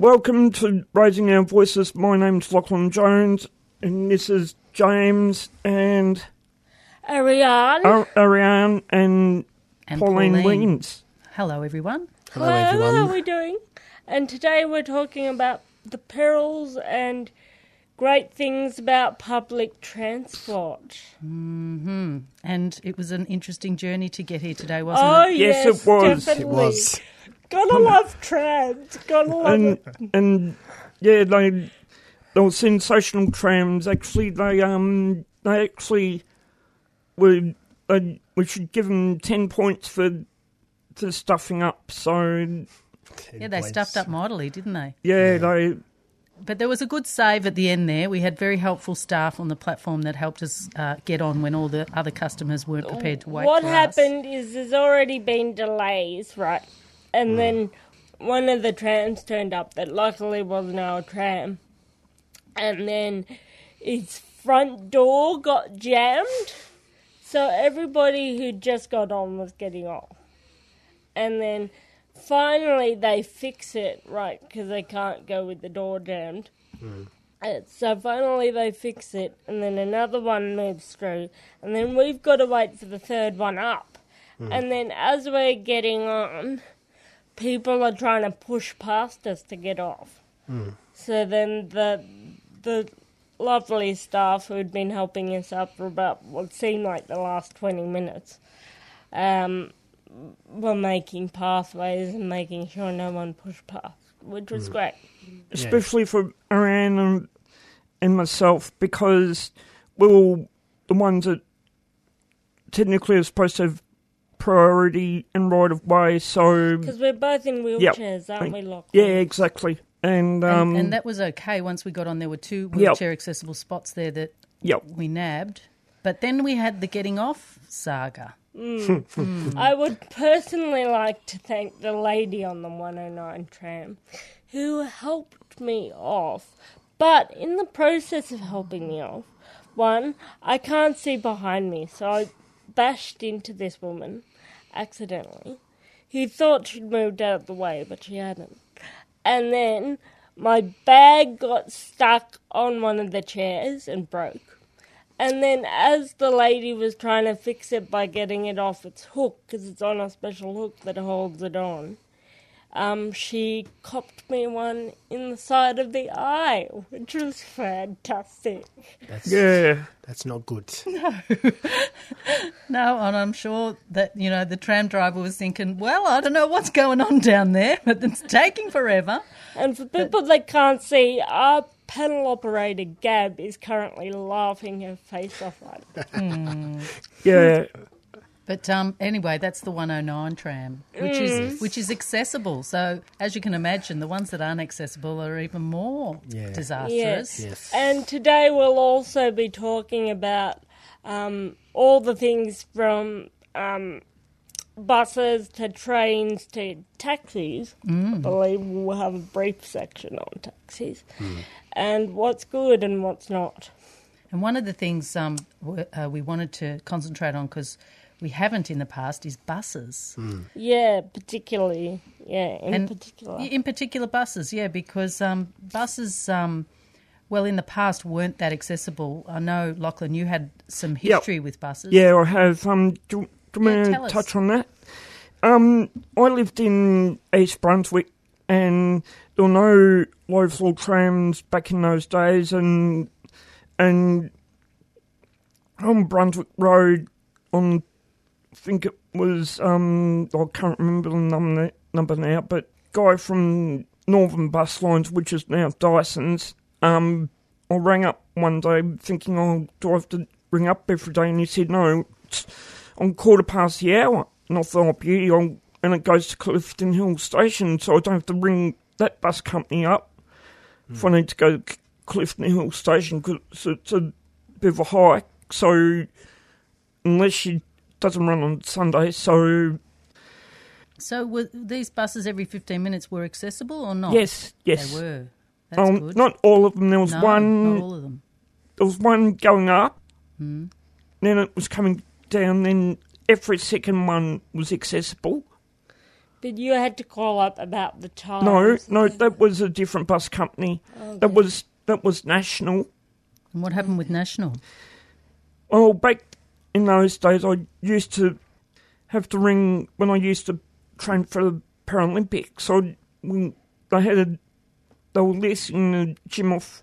Welcome to Raising Our Voices. My name's Lachlan Jones, and this is James and Ariane. Ar- Ariane and, And Pauline, Pauline. Williams. Hello, everyone. Hello, how are we doing? And today we're talking about the perils and great things about public transport. Mm-hmm. And it was an interesting journey to get here today, wasn't Oh it? Yes, yes, it was. Definitely. It was. Gotta love trams. Gotta love And, it. and yeah, they, those sensational trams. Actually, they um they actually were they, we should give them ten points for for stuffing up. So Yeah, they stuffed up mightily, didn't they? yeah, they But there was a good save at the end there. We had very helpful staff on the platform that helped us uh, get on when all the other customers weren't prepared to wait what for us. happened is there's already been delays, right? And then one of the trams turned up that luckily wasn't our tram. And then its front door got jammed. So everybody who just got on was getting off. And then finally they fix it, right? Because they can't go with the door jammed. Uh, so finally they fix it, and then another one moves through, and then we've got to wait for the third one up. And then as we're getting on, people are trying to push past us to get off. So then the the lovely staff who'd been helping us up for about what seemed like the last twenty minutes, um, were making pathways and making sure no one pushed past, which was great. especially for Ariane and, and myself, because we were the ones that technically are supposed to have priority and right of way. So Because we're both in Yep. wheelchairs, aren't we, Lachlan? yeah, exactly. And um, and, and that was okay. Once we got on, there were two Yep. wheelchair accessible spots there that yep, we nabbed. But then we had the getting off saga. I would personally like to thank the lady on the 109 tram who helped me off. But in the process of helping me off, one, I can't see behind me, so I bashed into this woman accidentally He thought she'd moved out of the way, but she hadn't. And then my bag got stuck on one of the chairs and broke. And then, as the lady was trying to fix it by getting it off its hook, because it's on a special hook that holds it on, um, she copped me one in the side of the eye, which was fantastic. That's, yeah. that's not good. No, no, and I'm sure that, you know, the tram driver was thinking, well, I don't know what's going on down there, but it's taking forever. And for people that can't see, our panel operator Gab is currently laughing her face off right now. Yeah, But um, anyway, that's the 109 tram, which is which is accessible. So as you can imagine, the ones that aren't accessible are even more Yeah. disastrous. Yes. And today we'll also be talking about um, all the things from um, buses to trains to taxis. I believe we'll have a brief section on taxis and what's good and what's not. And one of the things um, w- uh, we wanted to concentrate on because we haven't in the past is buses. Yeah, particularly. Yeah, in And particular. In particular, buses, yeah, because um, buses, um, well, in the past weren't that accessible. I know, Lachlan, you had some Yep. history with buses. yeah. I have. Um, do, do you want tell to us. touch on that? Um, I lived in East Brunswick, and there were no low floor trams back in those days, and and on Brunswick Road, on I think it was um I can't remember the number number now, but guy from Northern Bus Lines, which is now Dyson's, um, I rang up one day thinking, oh, do I have to ring up every day? And he said, no, it's on quarter past the hour. And I thought, oh, beauty, I'll, and it goes to Clifton Hill Station, so I don't have to ring that bus company up if I need to go to Clifton Hill Station because it's a bit of a hike. So unless she doesn't run on Sunday, so So were these buses every 15 minutes were accessible or not? yes, yes. They were. That's um, good. not all of them. There was no, one. not all of them. there was one going up, Hmm. then it was coming down, then every second one was accessible. But you had to call up about the time. No, no, that was a different bus company. That was that was national. And what happened with National? Well, back in those days, I used to have to ring when I used to train for the Paralympics. I when they had a they were listing the gym off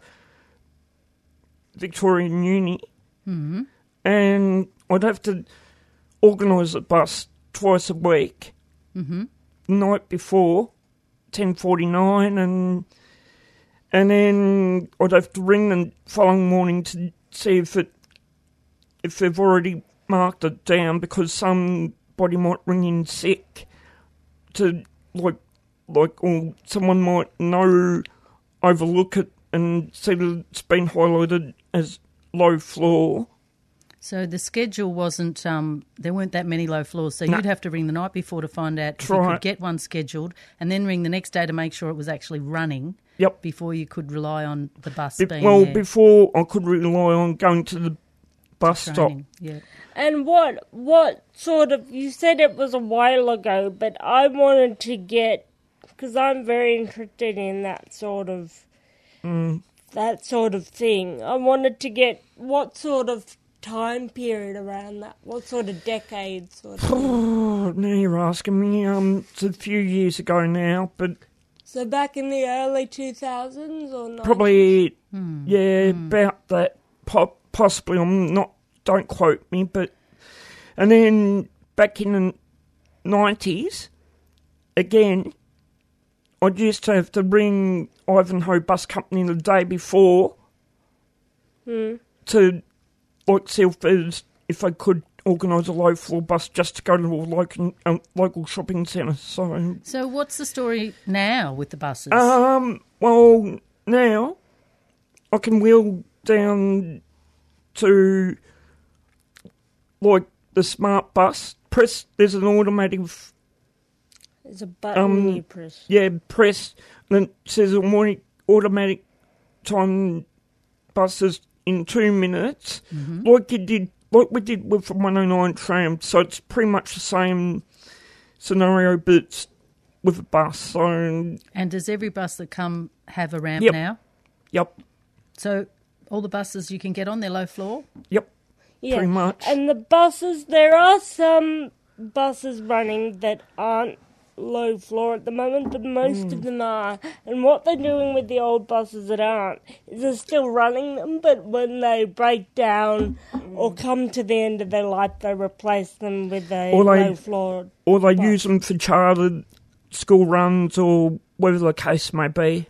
Victorian Uni, mm-hmm. and I'd have to organise a bus twice a week. Mm-hmm. Night before, ten forty nine, and and then I'd have to ring the following morning to see if it if they've already marked it down because somebody might ring in sick to like like or someone might know overlook it and see that it's been highlighted as low floor. So the schedule wasn't. Um, there weren't that many low floors, so No. you'd have to ring the night before to find out if you right. could get one scheduled, and then ring the next day to make sure it was actually running Yep. before you could rely on the bus Be- being well, there. before I could rely on going to the bus stop. Yeah. And what what sort of you said it was a while ago, but I wanted to get because I'm very interested in that sort of mm. that sort of thing. I wanted to get what sort of time period around that, what sort of decade, sort of. Oh, now you're asking me. Um, it's a few years ago now, but so back in the early two thousands or not? probably hmm. yeah, hmm. about that. Po- possibly, I'm not. Don't quote me, but and then back in the nineties, again, I used to have to ring Ivanhoe Bus Company the day before to like see if if I could organise a low floor bus just to go to a local um, local shopping centre. So So what's the story now with the buses? um, well, now I can wheel down to like the smart bus. Press. There's an automatic, There's a button um, you press. yeah, press. And it says automatic, automatic time buses in two minutes, like you did, like we did with the 109 tram. So it's pretty much the same scenario, but with a bus. So and does every bus that come have a ramp Yep. now? yep, So all the buses you can get on, they're low floor? yep. Yeah. Pretty much. And the buses, there are some buses running that aren't low floor at the moment, but most Hmm. of them are. And what they're doing with the old buses that aren't is they're still running them, but when they break down or come to the end of their life, they replace them with a Or they- low floor. or they use them for chartered school runs or whatever the case may be.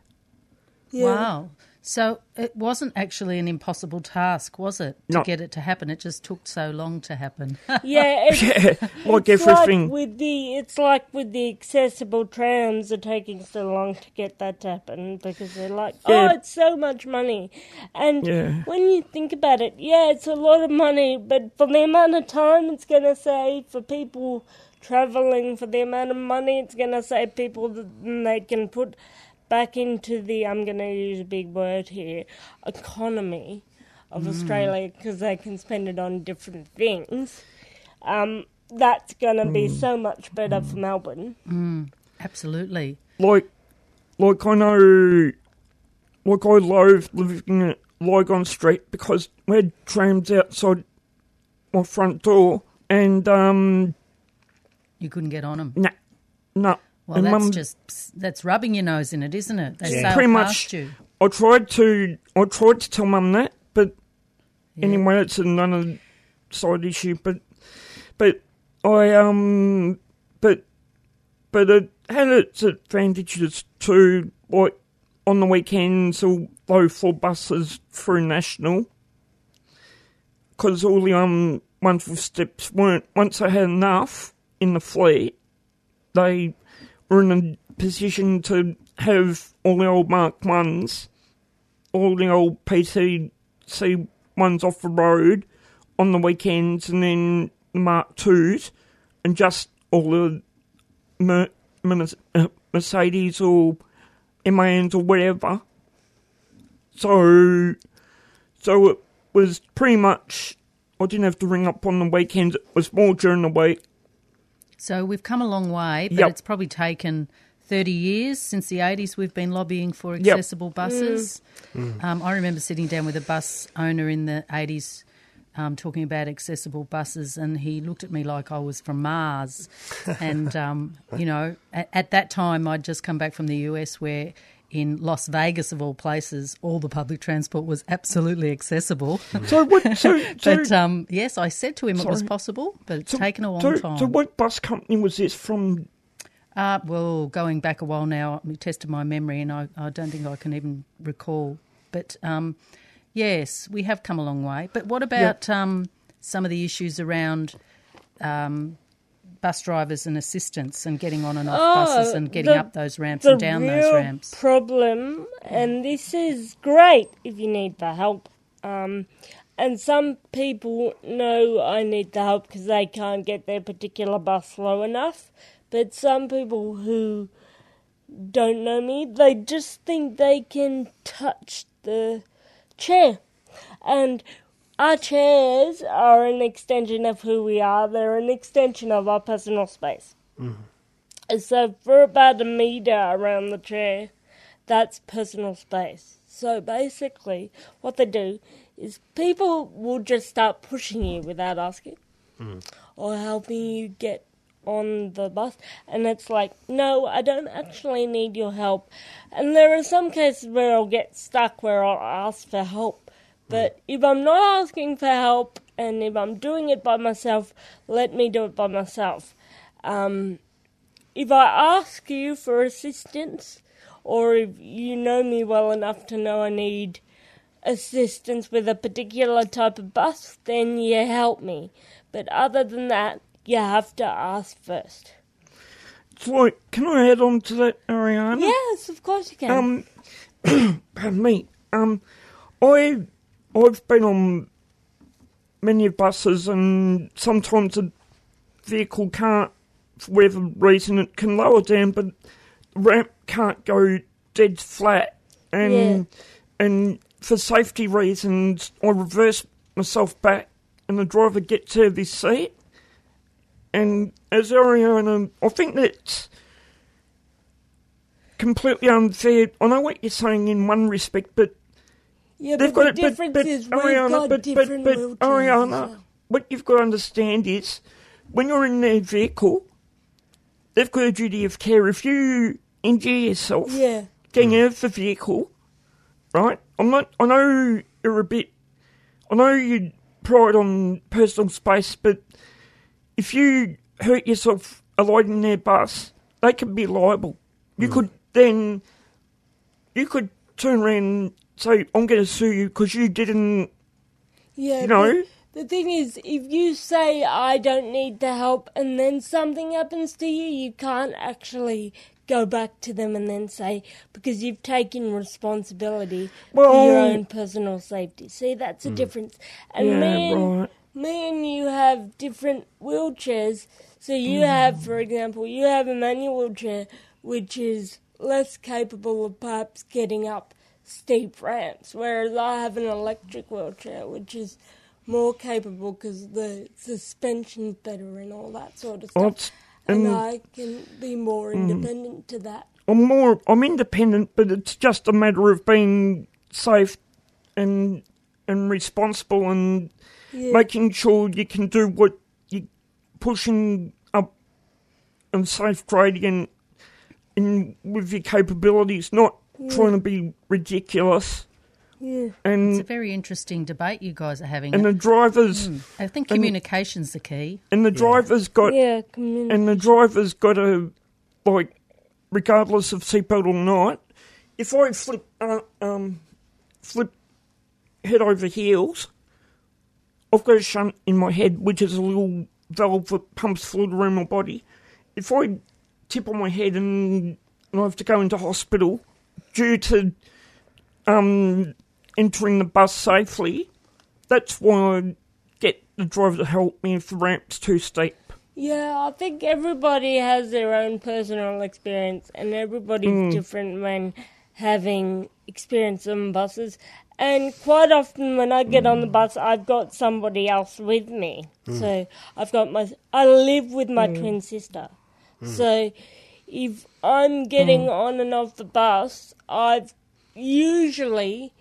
Wow. So it wasn't actually an impossible task, was it, to No. get it to happen? It just took so long to happen. Yeah, it's, Yeah, like it's everything. Like with the, it's like with the accessible trams are taking so long to get that to happen because they're like, oh, Yeah. oh, it's so much money. And Yeah. when you think about it, yeah, it's a lot of money, but for the amount of time it's going to save for people traveling, for the amount of money it's going to save people that they can put back into the, I'm going to use a big word here, economy of Australia because they can spend it on different things. Um, that's going to be so much better for Melbourne. Absolutely. like, like I know, like I loathe living at Lygon Street because we had trams outside my front door, and um, You couldn't get on them. nah, nah. Well, and that's Mum- just that's rubbing your nose in it, isn't it? They sail pretty much. you. I tried to, I tried to tell Mum that, but anyway, it's another side issue. But, but I um, but, but it had its advantages too. Like on the weekends, low floor buses through National, because all the um with steps weren't. Once they had enough in the fleet, they were in a position to have all the old Mark ones, all the old PCC ones off the road on the weekends, and then the Mark twos, and just all the Mer- uh, Mercedes or MANs or whatever. So, so it was pretty much. I didn't have to ring up on the weekends. It was more during the week. So we've come a long way, but Yep. it's probably taken 30 years since the 80s we've been lobbying for Yep. accessible buses. Um, I remember sitting down with a bus owner in the 80s um, talking about accessible buses, and he looked at me like I was from Mars. and, um, you know, at, at that time I'd just come back from the US where in Las Vegas, of all places, all the public transport was absolutely accessible. So what? So, so, but um, yes, I said to him it was possible, but it's so- taken a long so, time. So what bus company was this from? Uh, well, going back a while now, I tested my memory, and I, I don't think I can even recall. But um, yes, we have come a long way. But what about um, some of the issues around um, bus drivers and assistants and getting on and off Oh, buses and getting the- up those ramps and down those ramps? problem, and this is great if you need the help. Um, and some people know I need the help because they can't get their particular bus low enough. But some people who don't know me, they just think they can touch the chair. And our chairs are an extension of who we are, they're an extension of our personal space. Mm-hmm. And So for about a meter around the chair, that's personal space. So basically, what they do is people will just start pushing you without asking mm. or helping you get on the bus. And it's like, no, I don't actually need your help. And there are some cases where I'll get stuck where I'll ask for help. But if I'm not asking for help and if I'm doing it by myself, let me do it by myself. Um, if I ask you for assistance, or if you know me well enough to know I need assistance with a particular type of bus, then you help me. But other than that, you have to ask first. It's can I add on to that, Ariana? Yes, of course you can. Um, pardon me. Um, I, Oh, I've been on many buses, and sometimes the vehicle can't, for whatever reason, it can lower down, but the ramp can't go dead flat, and and for safety reasons, I reverse myself back, and the driver gets out of his seat. And as Ariana, I think that's completely unfair. I know what you're saying in one respect, but yeah, but they've but got the it. Difference but is we've Ariana, got but, but, different but wheelchairs. Ariana, well. what you've got to understand is when you're in their vehicle, they've got a duty of care. If you injure yourself Yeah, getting mm. out of the vehicle, right? I'm not. I know you're a bit. I know you pride on personal space, but if you hurt yourself alighting their bus, they could be liable. You mm. could then. You could turn around and say, "I'm going to sue you because you didn't." yeah. You know? the thing is, if you say I don't need the help, and then something happens to you, you can't actually go back to them and then say because you've taken responsibility Well- for your own personal safety. See, that's a difference. And Yeah, me and right. me and you have different wheelchairs. So you Mm. have, for example, you have a manual wheelchair which is less capable of perhaps getting up steep ramps, whereas I have an electric wheelchair which is more capable because the suspension's better and all that sort of stuff. it's- and um, I can be more independent to that. I'm more. I'm independent, but it's just a matter of being safe and and responsible and Yeah. making sure you can do what you're pushing up and safe gradient in with your capabilities, not trying to be ridiculous. yeah. And It's a very interesting debate you guys are having. and the drivers I think communication's the key. and the drivers got Yeah, community. and the driver's got to like, regardless of seatbelt or not. If I flip, uh, um, flip head over heels, I've got a shunt in my head, which is a little valve that pumps fluid around my body. If I tip on my head and, and I have to go into hospital due to um, entering the bus safely, that's why I get the driver to help me if the ramp's too steep. Yeah, I think everybody has their own personal experience, and everybody's Mm. different when having experience on buses. And quite often when I get on the bus, I've got somebody else with me. So I've got my, I live with my twin sister. So if I'm getting on and off the bus, I've usually,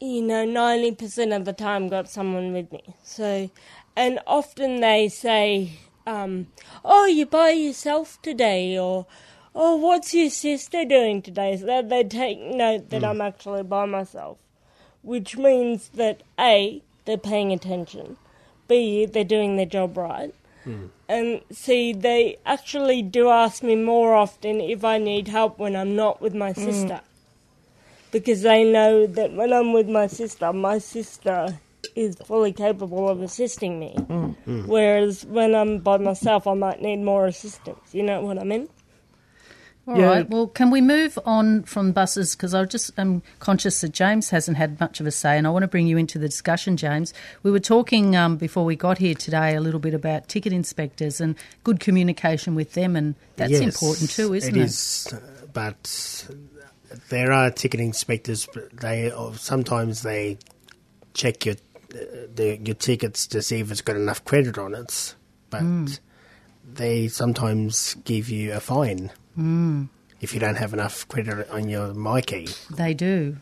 you know, 90% of the time got someone with me. So, and often they say, um, oh, you by yourself today, or, oh, what's your sister doing today? So that they take note that I'm actually by myself, which means that A, they're paying attention, B, they're doing their job right. Mm. And see, they actually do ask me more often if I need help when I'm not with my mm. sister. Because they know that when I'm with my sister, my sister is fully capable of assisting me. Mm. Whereas when I'm by myself, I might need more assistance. You know what I mean? All right. Yeah. Well, can we move on from buses? Because I just am conscious that James hasn't had much of a say, and I want to bring you into the discussion, James. We were talking um, before we got here today a little bit about ticket inspectors and good communication with them, and that's Yes, important too, isn't it? It is, but there are ticket inspectors. But they uh, sometimes they check your the, your tickets to see if it's got enough credit on it, but Hmm. they sometimes give you a fine Hmm. if you don't have enough credit on your myki. They do.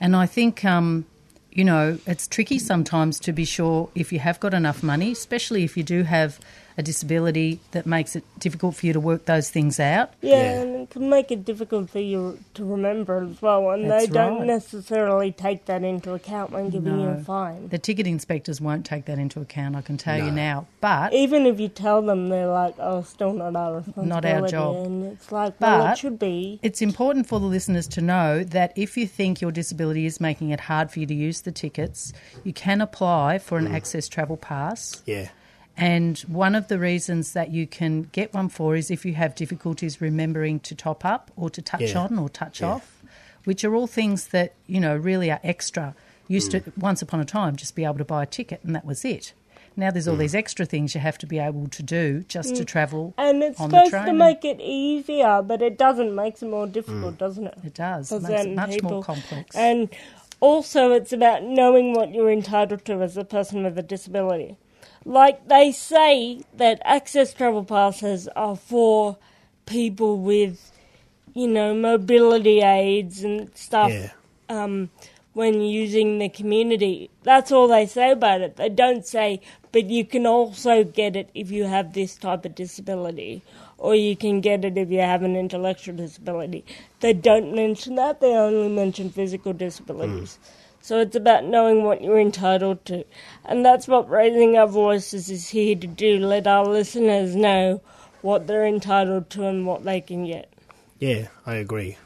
And I think, um, you know, it's tricky sometimes to be sure if you have got enough money, especially if you do have a disability that makes it difficult for you to work those things out. Yeah, Yeah. and it can make it difficult for you to remember as well, and That's they don't right. necessarily take that into account when giving you a fine. The ticket inspectors won't take that into account, I can tell you now. But Even if you tell them, they're like, "Oh, still not our responsibility." Not our job. and it's like, well, But- it should be. It's important for the listeners to know that if you think your disability is making it hard for you to use the tickets, you can apply for an mm. access travel pass. Yeah, And one of the reasons that you can get one for is if you have difficulties remembering to top up or to touch Yeah. on or touch Yeah. off, which are all things that, you know, really are extra. Used to, mm. once upon a time, just be able to buy a ticket and that was it. Now there's all mm. these extra things you have to be able to do just to mm. travel And it's on the supposed train. to make it easier, but it doesn't. Makes it more Mm. difficult, doesn't it? It does. for It makes it much people. more complex. And also, it's about knowing what you're entitled to as a person with a disability. Like they say that access travel passes are for people with, you know, mobility aids and stuff. yeah, Um, when using the community, that's all they say about it. They don't say, but you can also get it if you have this type of disability, or you can get it if you have an intellectual disability. They don't mention that. They only mention physical disabilities. So it's about knowing what you're entitled to. And that's what Raising Our Voices is here to do let our listeners know what they're entitled to and what they can get. yeah. I agree.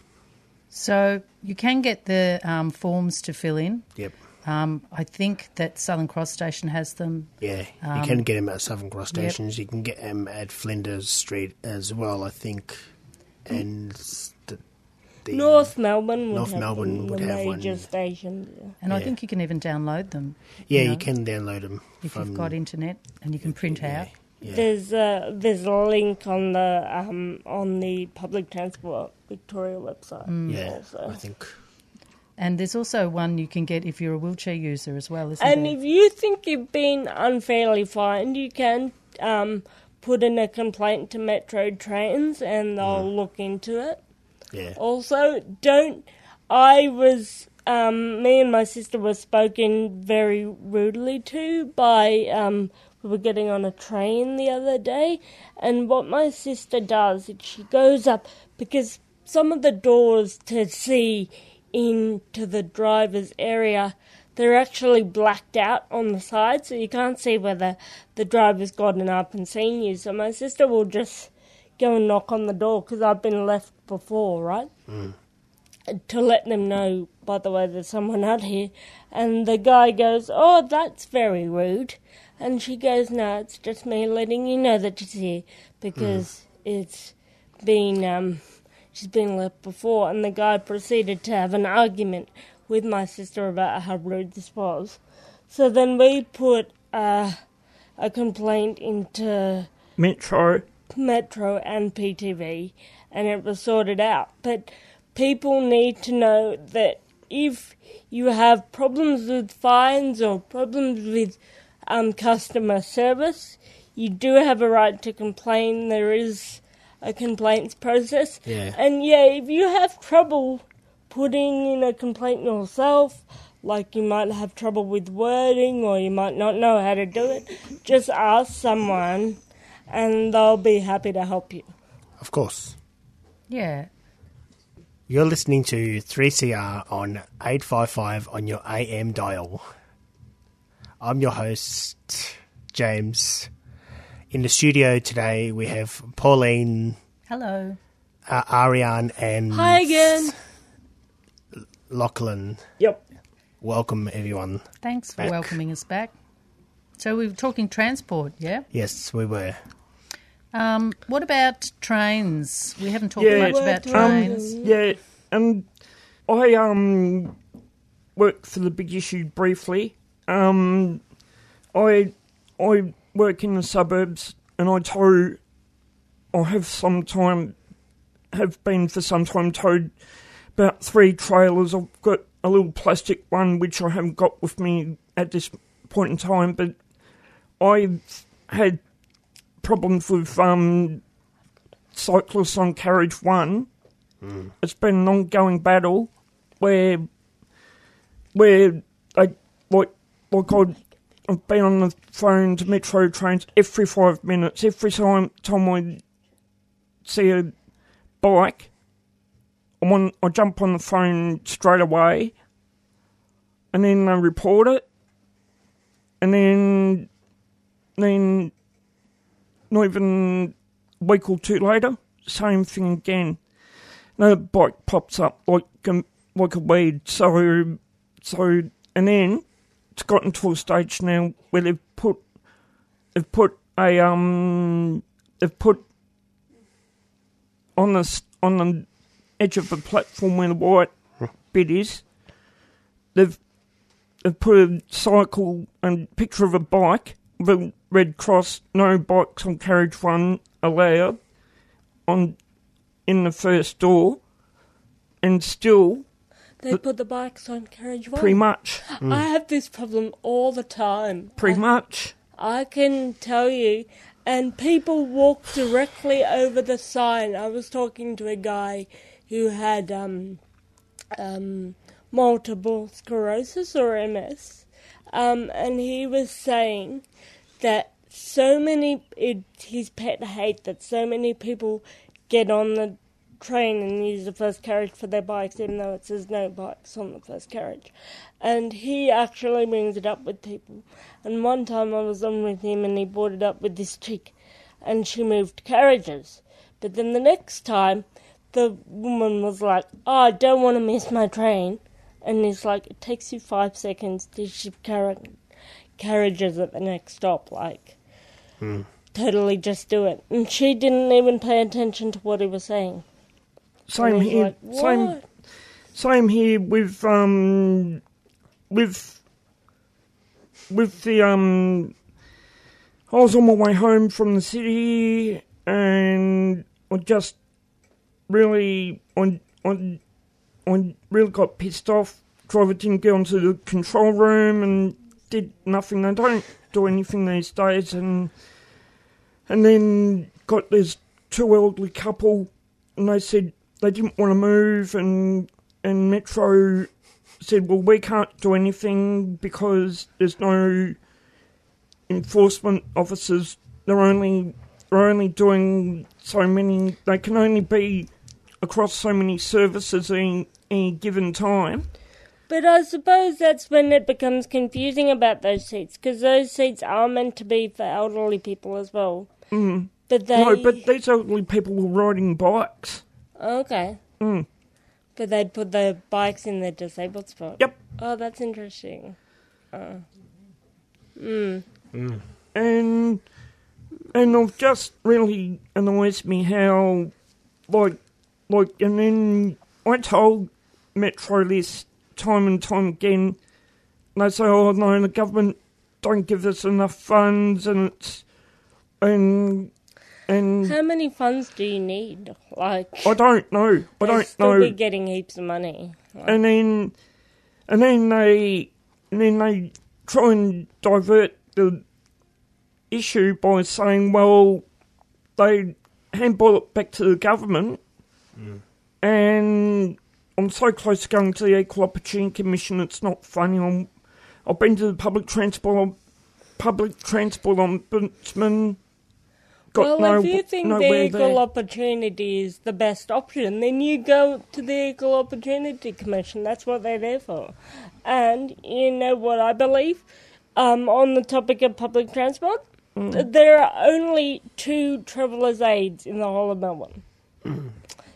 So you can get the um, forms to fill in. Yep. Um, I think that Southern Cross Station has them. Yeah, Um, you can get them at Southern Cross yep. stations. You can get them at Flinders Street as well, I think. And the, the North Melbourne would North have Melbourne them, would the have major one. stations. yeah. And I Yeah. think you can even download them. Yeah, know, you can download them If from you've got internet and you can print yeah, out. Yeah, There's a there's a link on the um, on the public transport Victoria website. Mm. yeah. also. I think And there's also one you can get if you're a wheelchair user as well, isn't And there? if you think you've been unfairly fined, you can um, put in a complaint to Metro Trains, and they'll Mm. look into it. Yeah, Also, don't. I was. Um, me and my sister were spoken very rudely to by. Um, we were getting on a train the other day, and what my sister does is she goes up because some of the doors to see into the driver's area they're actually blacked out on the side, so you can't see whether the driver's gotten up and seen you. So my sister will just go and knock on the door because I've been left before, right? To let them know, by the way, there's someone out here. And the guy goes, Oh, that's very rude. And she goes, No, it's just me letting you know that she's here because it's been, um, she's been left before. And the guy proceeded to have an argument with my sister about how rude this was. So then we put uh, a complaint into Metro. Metro and PTV, and it was sorted out. But people need to know that if you have problems with fines or problems with um, customer service, you do have a right to complain. There is a complaints process. Yeah. And yeah, if you have trouble putting in a complaint yourself, like you might have trouble with wording or you might not know how to do it, just ask someone and they'll be happy to help you. Of course. Yeah. You're listening to 3CR on 855 on your AM dial. I'm your host, James. In the studio today, we have Pauline, Hello. uh, Ariane, and Hi again. Lachlan. Yep. Welcome, everyone. Thanks for Back. welcoming us back. So we were talking transport, yeah? Yes, we were. Um, what about trains? We haven't talked Yeah, much about um, trains. Yeah, and I um work for the big issue briefly. Um, I I work in the suburbs, and I tow. I have some time, have been for some time towed about three trailers. I've got a little plastic one which I haven't got with me at this point in time, but I've had problems with um cyclists on carriage one it's been an ongoing battle where where I like like I'd, I've been on the phone to metro trains every five minutes. Every time time I see a bike, I'm on, I jump on the phone straight away, and then I report it, and then then not even a week or two later, same thing again no bike pops up like um, like a weed. So so and then it's gotten to a stage now where they've put they've put a um they've put on the on the edge of the platform where the white bit is. They've they've put a cycle and picture of a bike with a red cross. No bikes on carriage one allowed on in the first door, and still They put the bikes on carriage one. pretty much, I have this problem all the time. pretty much. I can tell you, and people walk directly over the sign. I was talking to a guy who had um, um, multiple sclerosis or MS, um, and he was saying that so many, it, his pet hate that so many people get on the train and use the first carriage for their bikes, even though it says no bikes on the first carriage. And he actually brings it up with people. And one time I was on with him and he brought it up with this chick, and she moved carriages. But then the next time, the woman was like, "Oh, I don't want to miss my train," and he's like, "It takes you five seconds to shift car- carriages at the next stop, like." Totally just do it. And she didn't even pay attention to what he was saying. Same here. like, same same here with um with with the um. I was on my way home from the city, and I just really I I I really got pissed off. Driver didn't get onto the control room and did nothing. They don't do anything these days, and and then got this two elderly couple, and they said they didn't want to move, and and Metro said, well, we can't do anything because there's no enforcement officers. They're only they're only doing so many. They can only be across so many services in any given time. But I suppose that's when it becomes confusing about those seats, because those seats are meant to be for elderly people as well. Mm. But they. No, but these elderly people were riding bikes. Okay. Mm. But they'd put the bikes in the disabled spot. Yep. Oh, that's interesting. Uh. Mm. and and it just really annoys me how like like and then I told Metro this time and time again and they say, Oh no, the government don't give us enough funds and it's and and How many funds do you need? Like, I don't know. I don't still know. be getting heaps of money. Like, And then and then they and then they try and divert the issue by saying, well, they handball it back to the government, mm. and I'm so close to going to the Equal Opportunity Commission. It's not funny. I'm, I've been to the public transport public transport ombudsman. Got well, no, if you think the equal there. opportunity is the best option, then you go to the Equal Opportunity Commission. That's what they're there for. And you know what I believe? Um, on the topic of public transport, there are only two travellers' aids in the whole of Melbourne.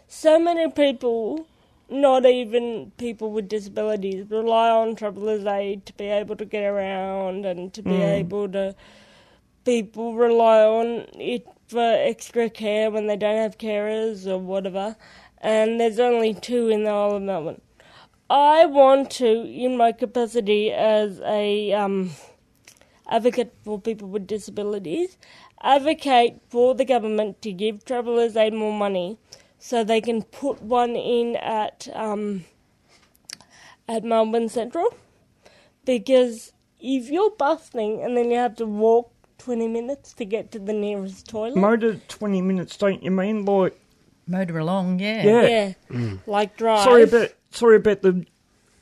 So many people, not even people with disabilities, rely on travellers' aid to be able to get around and to be able to people rely on it for extra care when they don't have carers or whatever, and there's only two in the whole of Melbourne. I want to, in my capacity as a um, advocate for people with disabilities, advocate for the government to give travellers aid more money so they can put one in at um, at Melbourne Central because if you're busting and then you have to walk 20 minutes to get to the nearest toilet. Motor 20 minutes, don't you mean? Like, Motor along, yeah. yeah. yeah, like drive. Sorry about, sorry about the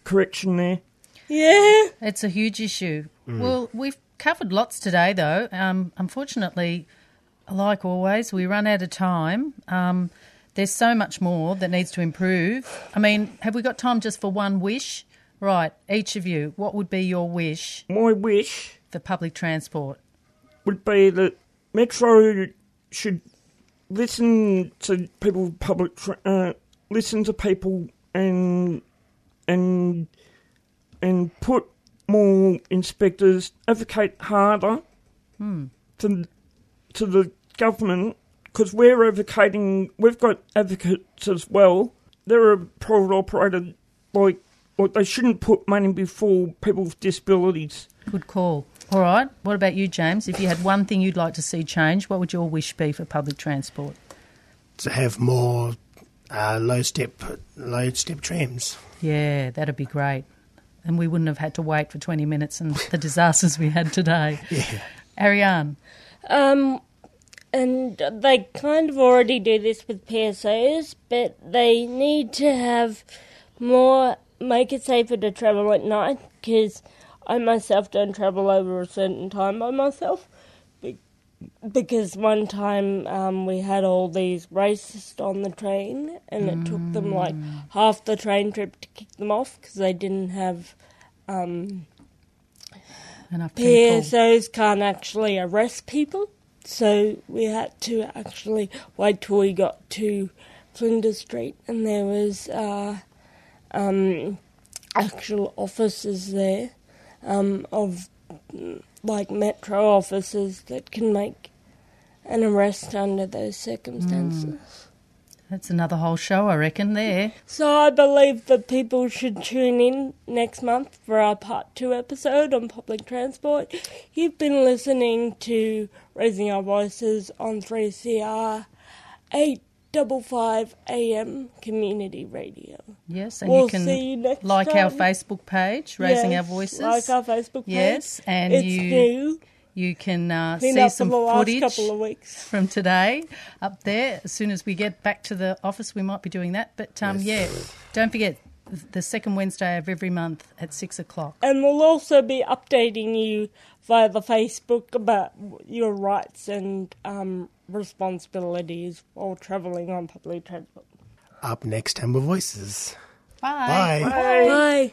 correction there. Yeah. It's a huge issue. Well, we've covered lots today, though. Um, unfortunately, like always, we run out of time. Um, there's so much more that needs to improve. I mean, have we got time just for one wish? Right, each of you, what would be your wish My wish for public transport? would be that Metro should listen to people with public tra- uh, listen to people and and and put more inspectors advocate harder to to the government because we're advocating we've got advocates as well they're a private operator like like they shouldn't put money before people with disabilities Good call. All right, what about you, James? If you had one thing you'd like to see change, what would your wish be for public transport? To have more uh, low step low step trams. Yeah, that'd be great. And we wouldn't have had to wait for 20 minutes and the disasters we had today. Yeah. Ariane, Um, and they kind of already do this with PSOs, but they need to have more, make it safer to travel at night because I myself don't travel over a certain time by myself. Because one time um, we had all these racists on the train, and it took them like half the train trip to kick them off because they didn't have um, enough people. PSOs can't actually arrest people, so we had to actually wait till we got to Flinders Street, and there was uh, um, actual officers there um, of mm, like metro officers that can make an arrest under those circumstances. That's another whole show, I reckon, there. So I believe that people should tune in next month for our part two episode on public transport. You've been listening to Raising Our Voices on 3CR 855 AM Community Radio. Yes, and We'll you can see you next like our. Facebook page, Raising Our Yes, Voices. Like our Facebook page. Yes, and it's you new. You can uh, see some for the footage couple of weeks. from today up there. As soon as we get back to the office, we might be doing that. But um, yeah, don't forget the second Wednesday of every month at six o'clock. And we'll also be updating you via the Facebook about your rights and um, responsibilities while travelling on public transport. Up next, Amber Voices. Bye. Bye. Bye.